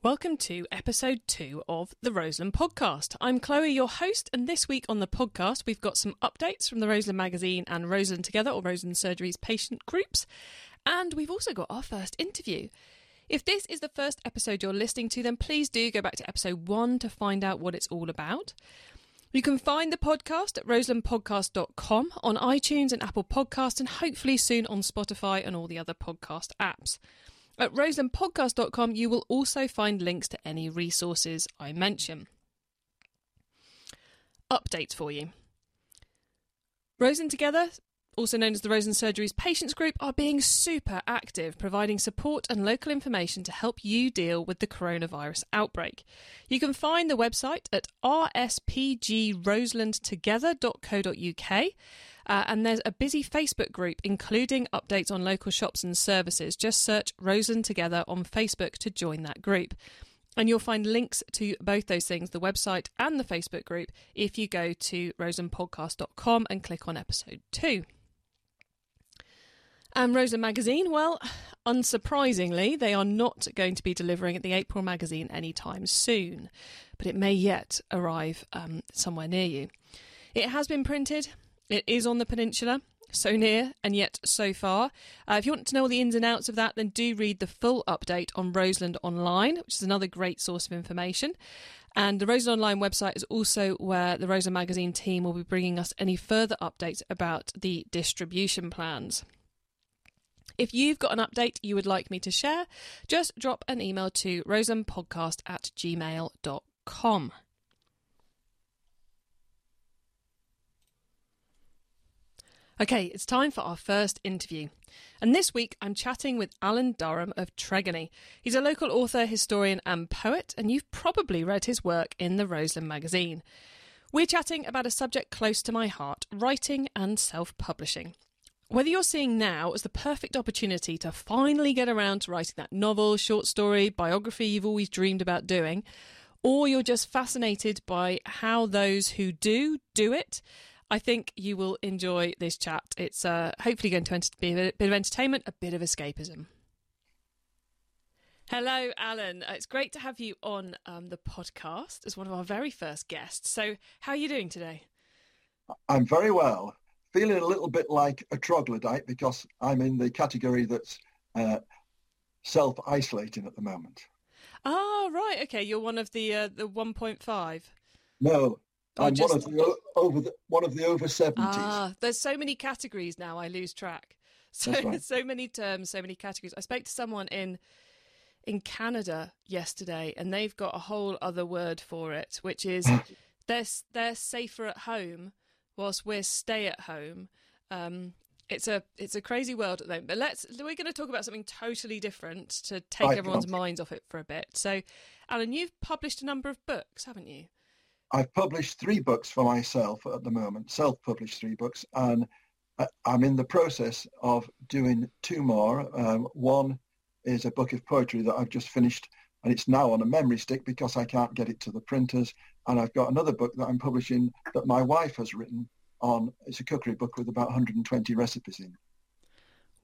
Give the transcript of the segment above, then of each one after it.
Welcome to episode two of the Roseland podcast. I'm Chloe, your host, and this week on the podcast, we've got some updates from the Roseland magazine and Roseland Together or Roseland Surgery's patient groups, and we've also got our first interview. If this is the first episode you're listening to, then please do go back to episode one to find out what it's all about. You can find the podcast at roselandpodcast.com on iTunes and Apple Podcasts, and hopefully soon on Spotify and all the other podcast apps. At roselandpodcast.com, you will also find links to any resources I mention. Updates for you. Roseland Together, also known as the Roseland Surgery's Patients Group, are being super active, providing support and local information to help you deal with the coronavirus outbreak. You can find the website at rspgroselandtogether.co.uk uh, and there's a busy Facebook group, including updates on local shops and services. Just search Roseland Together on Facebook to join that group. And you'll find links to both those things, the website and the Facebook group, if you go to roselandpodcast.com and click on episode two. And Roseland Magazine, well, unsurprisingly, they are not going to be delivering at the April magazine anytime soon, but it may yet arrive um, somewhere near you. It has been printed, it is on the peninsula, so near and yet so far. Uh, if you want to know all the ins and outs of that, then do read the full update on Roseland Online, which is another great source of information. And the Roseland Online website is also where the Roseland Magazine team will be bringing us any further updates about the distribution plans. If you've got an update you would like me to share, just drop an email to roselandpodcast at gmail.com. Okay, it's time for our first interview. And this week I'm chatting with Alan Durham of Tregony. He's a local author, historian, and poet, and you've probably read his work in the Roseland magazine. We're chatting about a subject close to my heart writing and self publishing. Whether you're seeing now as the perfect opportunity to finally get around to writing that novel, short story, biography you've always dreamed about doing, or you're just fascinated by how those who do do it I think you will enjoy this chat. It's uh, hopefully going to be a bit of entertainment, a bit of escapism. Hello, Alan. Uh, it's great to have you on um, the podcast as one of our very first guests. So, how are you doing today? I'm very well. Feeling a little bit like a troglodyte because I'm in the category that's uh, self-isolating at the moment. Ah, right. Okay, you're one of the uh, the 1.5. No, I'm just... one of the over the one of the over seventies. Ah, there's so many categories now. I lose track. So right. so many terms, so many categories. I spoke to someone in in Canada yesterday, and they've got a whole other word for it, which is they're they're safer at home whilst we're stay at home. Um, it's a it's a crazy world at the moment. But let's we're going to talk about something totally different to take I everyone's minds off it for a bit. So, Alan, you've published a number of books, haven't you? I've published three books for myself at the moment, self-published three books, and I'm in the process of doing two more. Um, one is a book of poetry that I've just finished, and it's now on a memory stick because I can't get it to the printers. And I've got another book that I'm publishing that my wife has written on. It's a cookery book with about 120 recipes in.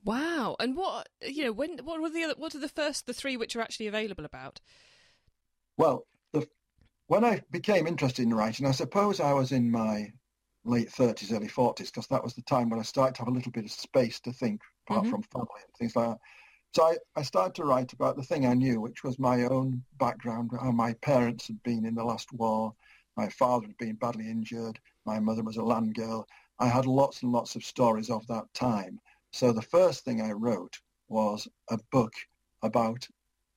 Wow! And what you know, when what were the other, what are the first the three which are actually available about? Well, the when I became interested in writing, I suppose I was in my late 30s, early 40s, because that was the time when I started to have a little bit of space to think, apart mm-hmm. from family and things like that. So I, I started to write about the thing I knew, which was my own background, how my parents had been in the last war. My father had been badly injured. My mother was a land girl. I had lots and lots of stories of that time. So the first thing I wrote was a book about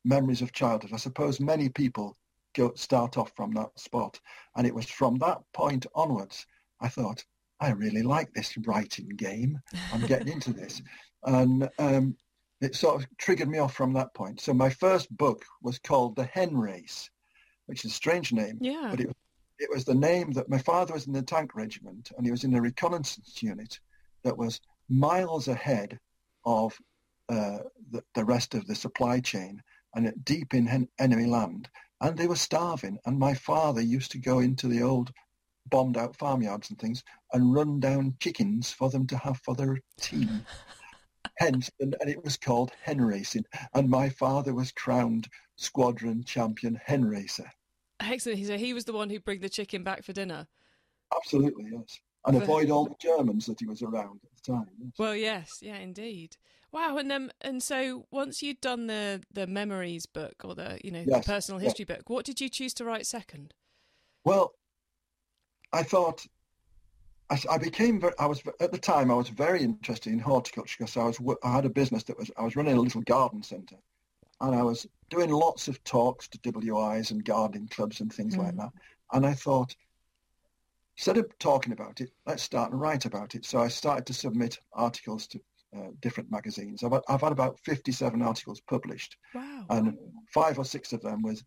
memories of childhood. I suppose many people go start off from that spot. And it was from that point onwards, I thought, I really like this writing game. I'm getting into this. And um, it sort of triggered me off from that point. So my first book was called The Hen Race, which is a strange name. Yeah. But it, it was the name that my father was in the tank regiment and he was in a reconnaissance unit that was miles ahead of uh, the, the rest of the supply chain and deep in hen- enemy land and they were starving. And my father used to go into the old bombed out farmyards and things and run down chickens for them to have for their tea. hence, and, and it was called hen racing. And my father was crowned squadron champion hen racer. Excellent. So he was the one who bring the chicken back for dinner. Absolutely, yes. And avoid all the Germans that he was around at the time. Yes. Well, yes, yeah, indeed. Wow, and um, and so once you'd done the the memories book or the you know yes, the personal history yes. book, what did you choose to write second? Well, I thought I, I became very, I was at the time I was very interested in horticulture because I was I had a business that was I was running a little garden centre, and I was doing lots of talks to WIs and gardening clubs and things mm. like that, and I thought instead of talking about it, let's start and write about it. So I started to submit articles to uh, different magazines. I've, I've, had about 57 articles published. Wow. And five or six of them was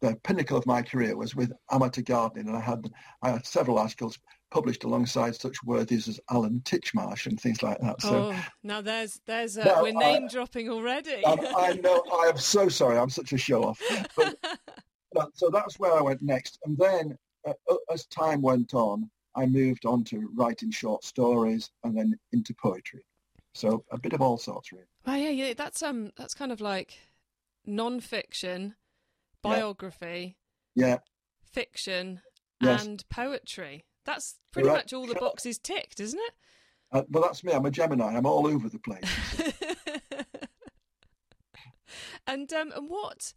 the pinnacle of my career was with amateur gardening. And I had, I had several articles published alongside such worthies as Alan Titchmarsh and things like that. So, oh, now there's, there's, a, now, we're name I, dropping already. I, I know, I am so sorry. I'm such a show off. But, so that's where I went next. And then uh, as time went on, I moved on to writing short stories and then into poetry. So a bit of all sorts, really. Oh yeah, yeah. That's um, that's kind of like non-fiction, biography, yeah, fiction, yes. and poetry. That's pretty right. much all the boxes ticked, isn't it? Uh, well, that's me. I'm a Gemini. I'm all over the place. and um, and what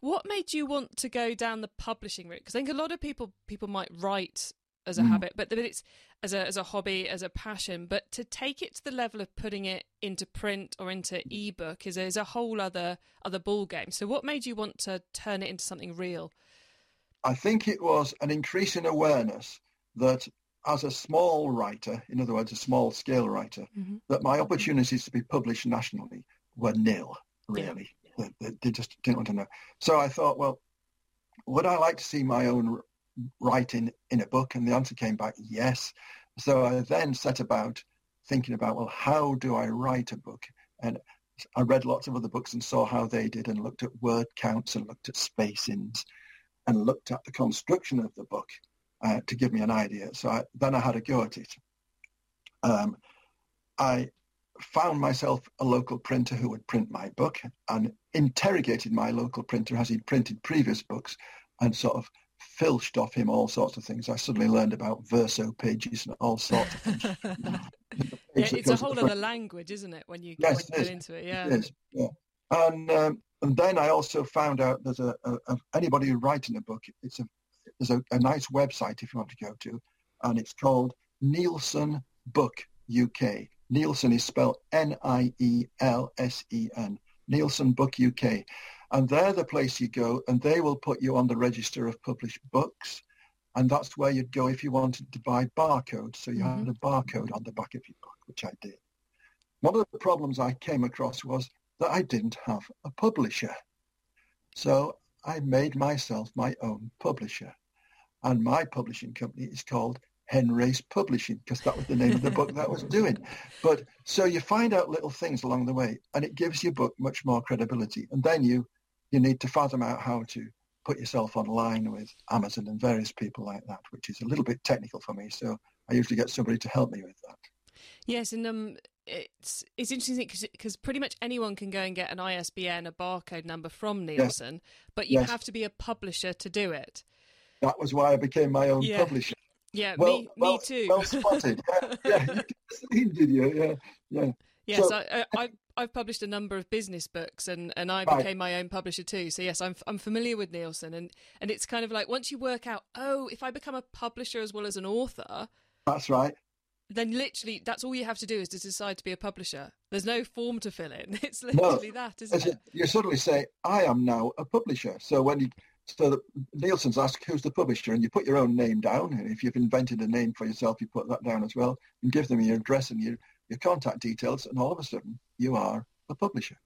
what made you want to go down the publishing route? Because I think a lot of people people might write as a mm. habit, but it's as a as a hobby, as a passion. But to take it to the level of putting it into print or into ebook is a, is a whole other other ball game. So, what made you want to turn it into something real? I think it was an increasing awareness that as a small writer, in other words, a small scale writer, mm-hmm. that my opportunities to be published nationally were nil, really. Yeah. They, they, just didn't want to know. So I thought, well, would I like to see my own writing in a book? And the answer came back, yes. So I then set about thinking about, well, how do I write a book? And I read lots of other books and saw how they did and looked at word counts and looked at spacings and looked at the construction of the book uh, to give me an idea. So I, then I had a go at it. Um, I found myself a local printer who would print my book and interrogated my local printer as he'd printed previous books and sort of filched off him all sorts of things. I suddenly learned about verso pages and all sorts of things. yeah, it's a whole other language, isn't it, when you yes, get into it? Yeah. It is, yeah. And, um, and then I also found out that a, a, a, anybody writing a book, it's a, there's a, a nice website if you want to go to, and it's called Nielsen Book UK. Nielsen is spelled N-I-E-L-S-E-N. Nielsen Book UK and they're the place you go and they will put you on the register of published books. And that's where you'd go if you wanted to buy barcode so you mm-hmm. had a barcode on the back of your book which i did. One of the problems i came across was that i didn't have a publisher. So i made myself my own publisher. And my publishing company is called Hen Race Publishing because that was the name of the book that was doing. But so you find out little things along the way and it gives your book much more credibility. And then you you need to fathom out how to put yourself online with Amazon and various people like that, which is a little bit technical for me. So I usually get somebody to help me with that. Yes, and um, it's it's interesting because pretty much anyone can go and get an ISBN, a barcode number from Nielsen, yes. but you yes. have to be a publisher to do it. That was why I became my own yeah. publisher. Yeah, well, me, well, me too. Well spotted. yeah, yeah, you did you? Yeah, yeah. Yes, so, I, I, I've published a number of business books, and, and I right. became my own publisher too. So yes, I'm I'm familiar with Nielsen, and and it's kind of like once you work out, oh, if I become a publisher as well as an author, that's right. Then literally, that's all you have to do is to decide to be a publisher. There's no form to fill in. It's literally no, that, isn't it? You suddenly say, I am now a publisher. So when you so the, Nielsen's asked who's the publisher, and you put your own name down. And if you've invented a name for yourself, you put that down as well, and give them your address and your your contact details, and all of a sudden you are a publisher.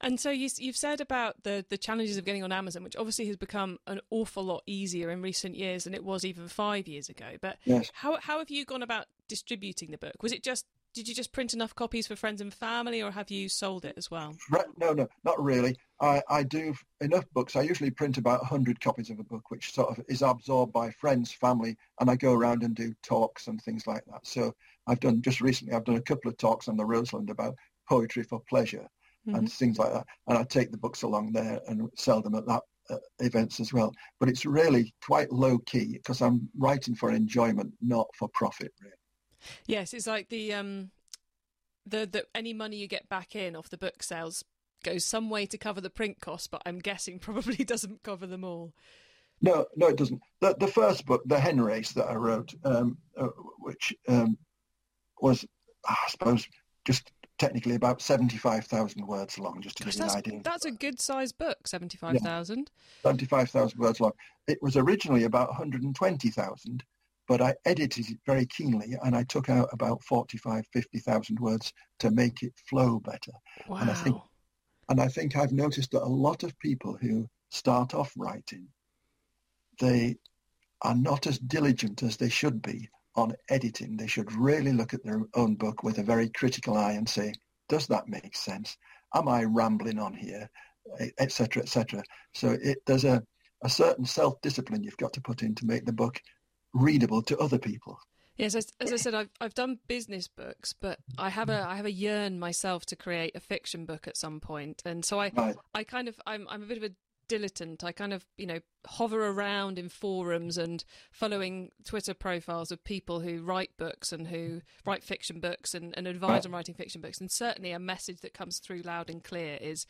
And so you, have said about the, the challenges of getting on Amazon, which obviously has become an awful lot easier in recent years than it was even five years ago. But yes. how how have you gone about distributing the book? Was it just did you just print enough copies for friends and family, or have you sold it as well? No, no, not really. I, I do enough books. I usually print about 100 copies of a book, which sort of is absorbed by friends, family, and I go around and do talks and things like that. So I've done just recently. I've done a couple of talks on the Roseland about poetry for pleasure mm-hmm. and things like that, and I take the books along there and sell them at that uh, events as well. But it's really quite low key because I'm writing for enjoyment, not for profit. Really. Yes, it's like the um, the the any money you get back in off the book sales goes some way to cover the print costs, but I'm guessing probably doesn't cover them all. No, no, it doesn't. The the first book, the hen race that I wrote, um, uh, which um, was, I suppose, just technically about 75,000 words long, just to Gosh, give you an idea. That's a good sized book, 75,000. Yeah, 75,000 words long. It was originally about 120,000, but I edited it very keenly and I took out about 45, 50,000 words to make it flow better. Wow. And I think, and I think I've noticed that a lot of people who start off writing, they are not as diligent as they should be on editing. They should really look at their own book with a very critical eye and say, does that make sense? Am I rambling on here? Etc. Etc. So it, there's a, a certain self-discipline you've got to put in to make the book readable to other people. Yes, as, as I said, I've I've done business books, but I have a I have a yearn myself to create a fiction book at some point, and so I right. I kind of I'm I'm a bit of a dilettante. I kind of you know hover around in forums and following Twitter profiles of people who write books and who write fiction books and, and advise right. on writing fiction books. And certainly a message that comes through loud and clear is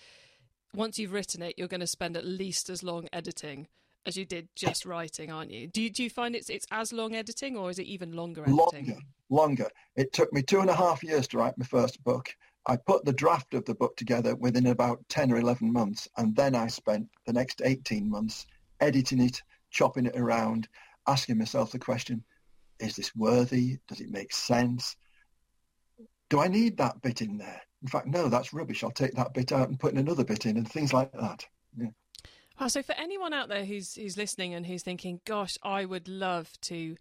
once you've written it, you're going to spend at least as long editing as you did just writing, aren't you? Do you, do you find it's it's as long editing, or is it even longer editing? Longer, longer. It took me two and a half years to write my first book. I put the draft of the book together within about ten or eleven months, and then I spent the next eighteen months editing it, chopping it around, asking myself the question: Is this worthy? Does it make sense? Do I need that bit in there? In fact, no, that's rubbish. I'll take that bit out and put in another bit in, and things like that. Yeah. Wow, so for anyone out there who's who's listening and who's thinking, "Gosh, I would love to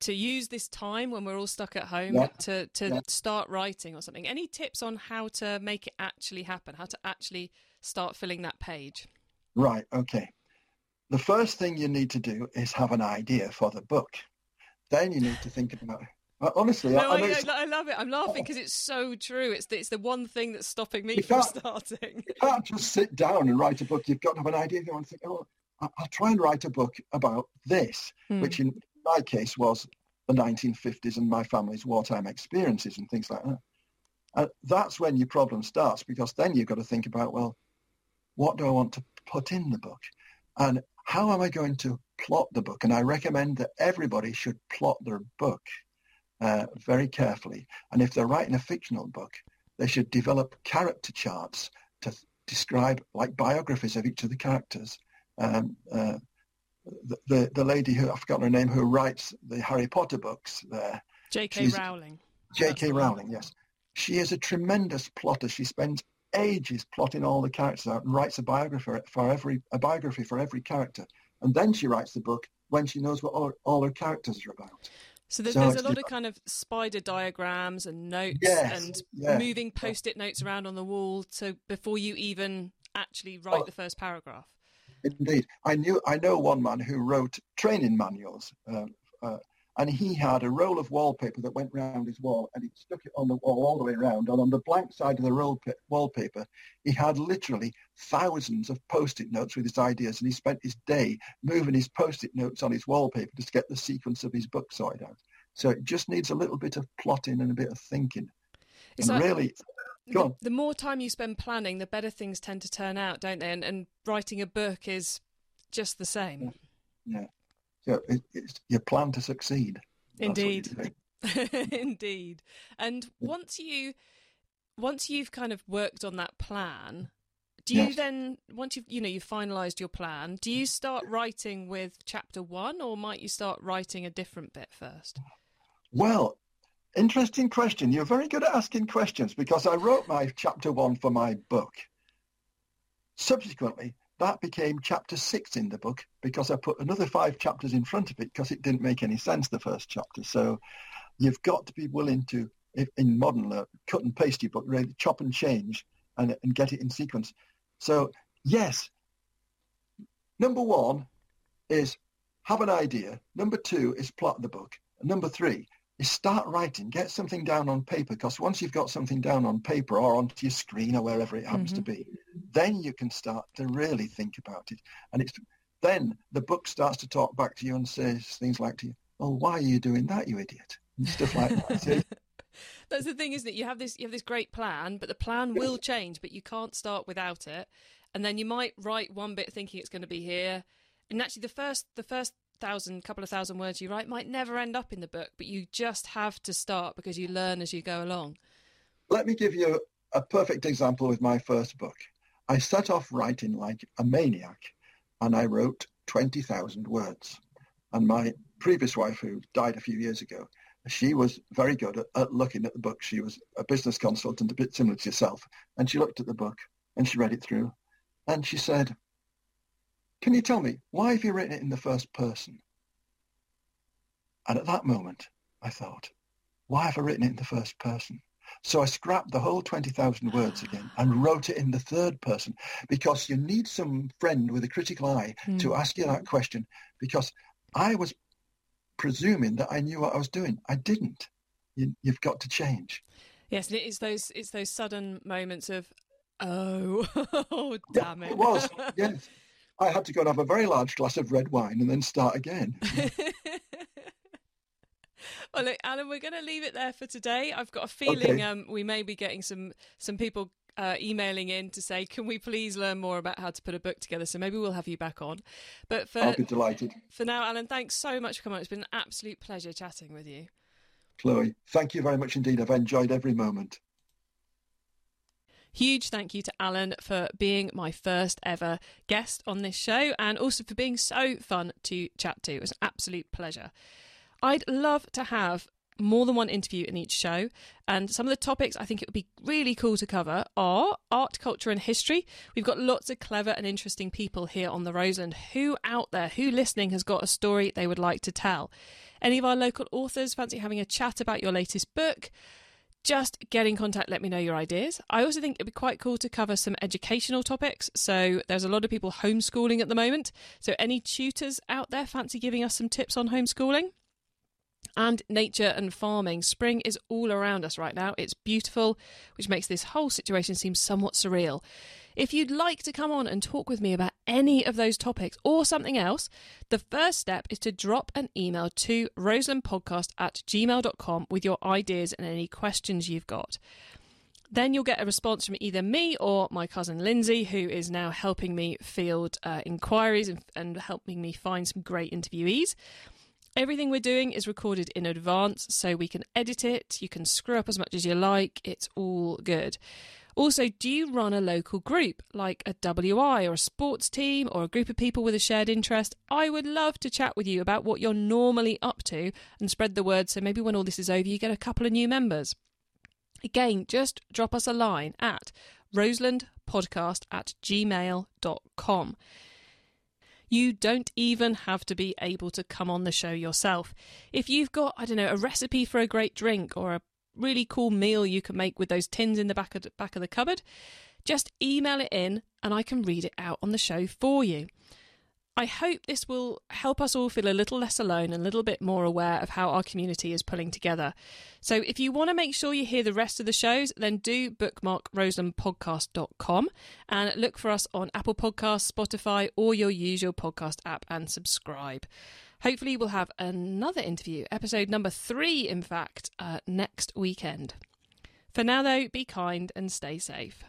to use this time when we're all stuck at home yeah. to to yeah. start writing or something," any tips on how to make it actually happen? How to actually start filling that page? Right. Okay. The first thing you need to do is have an idea for the book. Then you need to think about honestly, no, I, I, I, love it. I'm laughing because it's so true. It's the, it's the one thing that's stopping me from starting. You can't just sit down and write a book. You've got to have an idea. You want to think, oh, I'll try and write a book about this, hmm. which in my case was the 1950s and my family's wartime experiences and things like that. And that's when your problem starts because then you've got to think about, well, what do I want to put in the book? And how am I going to plot the book? And I recommend that everybody should plot their book uh, very carefully. And if they're writing a fictional book, they should develop character charts to describe like biographies of each of the characters. Um, uh, the, the, the lady who I've forgotten her name who writes the Harry Potter books there. J.K. Rowling. J.K. Rowling, yes. She is a tremendous plotter. She spends ages plotting all the characters out and writes a biography for every a biography for every character. And then she writes the book when she knows what all, all her characters are about. So there's, there's a lot of kind of spider diagrams and notes yes, and yeah, moving post-it notes around on the wall to before you even actually write oh, the first paragraph. Indeed, I knew I know one man who wrote training manuals uh, uh, and he had a roll of wallpaper that went round his wall and he stuck it on the wall all the way around and on the blank side of the roll pa- wallpaper he had literally thousands of post-it notes with his ideas and he spent his day moving his post-it notes on his wallpaper to get the sequence of his book sorted out. So it just needs a little bit of plotting and a bit of thinking. It's and like, really the, the, more time you spend planning the better things tend to turn out don't they? And, and writing a book is just the same. Yeah, yeah you, it, you plan to succeed. Indeed. Indeed. And once you once you've kind of worked on that plan, do you yes. then once you've you know you've finalized your plan, do you start writing with chapter 1 or might you start writing a different bit first? Well, interesting question. You're very good at asking questions because I wrote my chapter 1 for my book. Subsequently, that became chapter six in the book because I put another five chapters in front of it because it didn't make any sense, the first chapter. So you've got to be willing to in modern cut and paste your book, really chop and change and, and get it in sequence. So yes, number one is have an idea. Number two is plot the book. Number three is start writing. Get something down on paper because once you've got something down on paper or onto your screen or wherever it happens mm-hmm. to be, then you can start to really think about it. And it's then the book starts to talk back to you and says things like to you, "Oh, why are you doing that, you idiot?" and stuff like that. That's the thing, isn't it? You have this you have this great plan, but the plan will change, but you can't start without it. And then you might write one bit thinking it's going to be here, and actually the first the first thousand couple of thousand words you write might never end up in the book, but you just have to start because you learn as you go along. Let me give you a perfect example with my first book. I set off writing like a maniac and I wrote 20,000 words. And my previous wife, who died a few years ago, she was very good at, at, looking at the book. She was a business consultant, a bit similar to yourself. And she looked at the book and she read it through. And she said, can you tell me, why have you written it in the first person? And at that moment, I thought, why have I written it in the first person? So I scrapped the whole 20,000 words again and wrote it in the third person because you need some friend with a critical eye mm. to ask you that question because I was presuming that I knew what I was doing. I didn't. You, have got to change. Yes, and it's those it's those sudden moments of oh, oh damn it. it was, yes. I had to go and have a very large glass of red wine and then start again. well, look, Alan, we're going to leave it there for today. I've got a feeling okay. um, we may be getting some some people uh, emailing in to say, "Can we please learn more about how to put a book together?" So maybe we'll have you back on. But for I'll be delighted. For now, Alan, thanks so much for coming on. It's been an absolute pleasure chatting with you. Chloe, thank you very much indeed. I've enjoyed every moment. Huge thank you to Alan for being my first ever guest on this show and also for being so fun to chat to. It was an absolute pleasure. I'd love to have more than one interview in each show. And some of the topics I think it would be really cool to cover are art, culture, and history. We've got lots of clever and interesting people here on the Roseland. Who out there, who listening, has got a story they would like to tell? Any of our local authors fancy having a chat about your latest book? Just get in contact, let me know your ideas. I also think it'd be quite cool to cover some educational topics. So there's a lot of people homeschooling at the moment. So any tutors out there fancy giving us some tips on homeschooling? And nature and farming. Spring is all around us right now. It's beautiful, which makes this whole situation seem somewhat surreal. If you'd like to come on and talk with me about any of those topics or something else, the first step is to drop an email to roselandpodcast at gmail.com with your ideas and any questions you've got. Then you'll get a response from either me or my cousin Lindsay, who is now helping me field uh, inquiries and, and helping me find some great interviewees. Everything we're doing is recorded in advance, so we can edit it. You can screw up as much as you like. It's all good. Also, do you run a local group like a WI or a sports team or a group of people with a shared interest? I would love to chat with you about what you're normally up to and spread the word so maybe when all this is over, you get a couple of new members. Again, just drop us a line at roselandpodcast at gmail.com. You don't even have to be able to come on the show yourself. If you've got, I don't know, a recipe for a great drink or a really cool meal you can make with those tins in the back of the, back of the cupboard, just email it in and I can read it out on the show for you. I hope this will help us all feel a little less alone and a little bit more aware of how our community is pulling together. So, if you want to make sure you hear the rest of the shows, then do bookmark roselandpodcast.com and look for us on Apple Podcasts, Spotify, or your usual podcast app and subscribe. Hopefully, we'll have another interview, episode number three, in fact, uh, next weekend. For now, though, be kind and stay safe.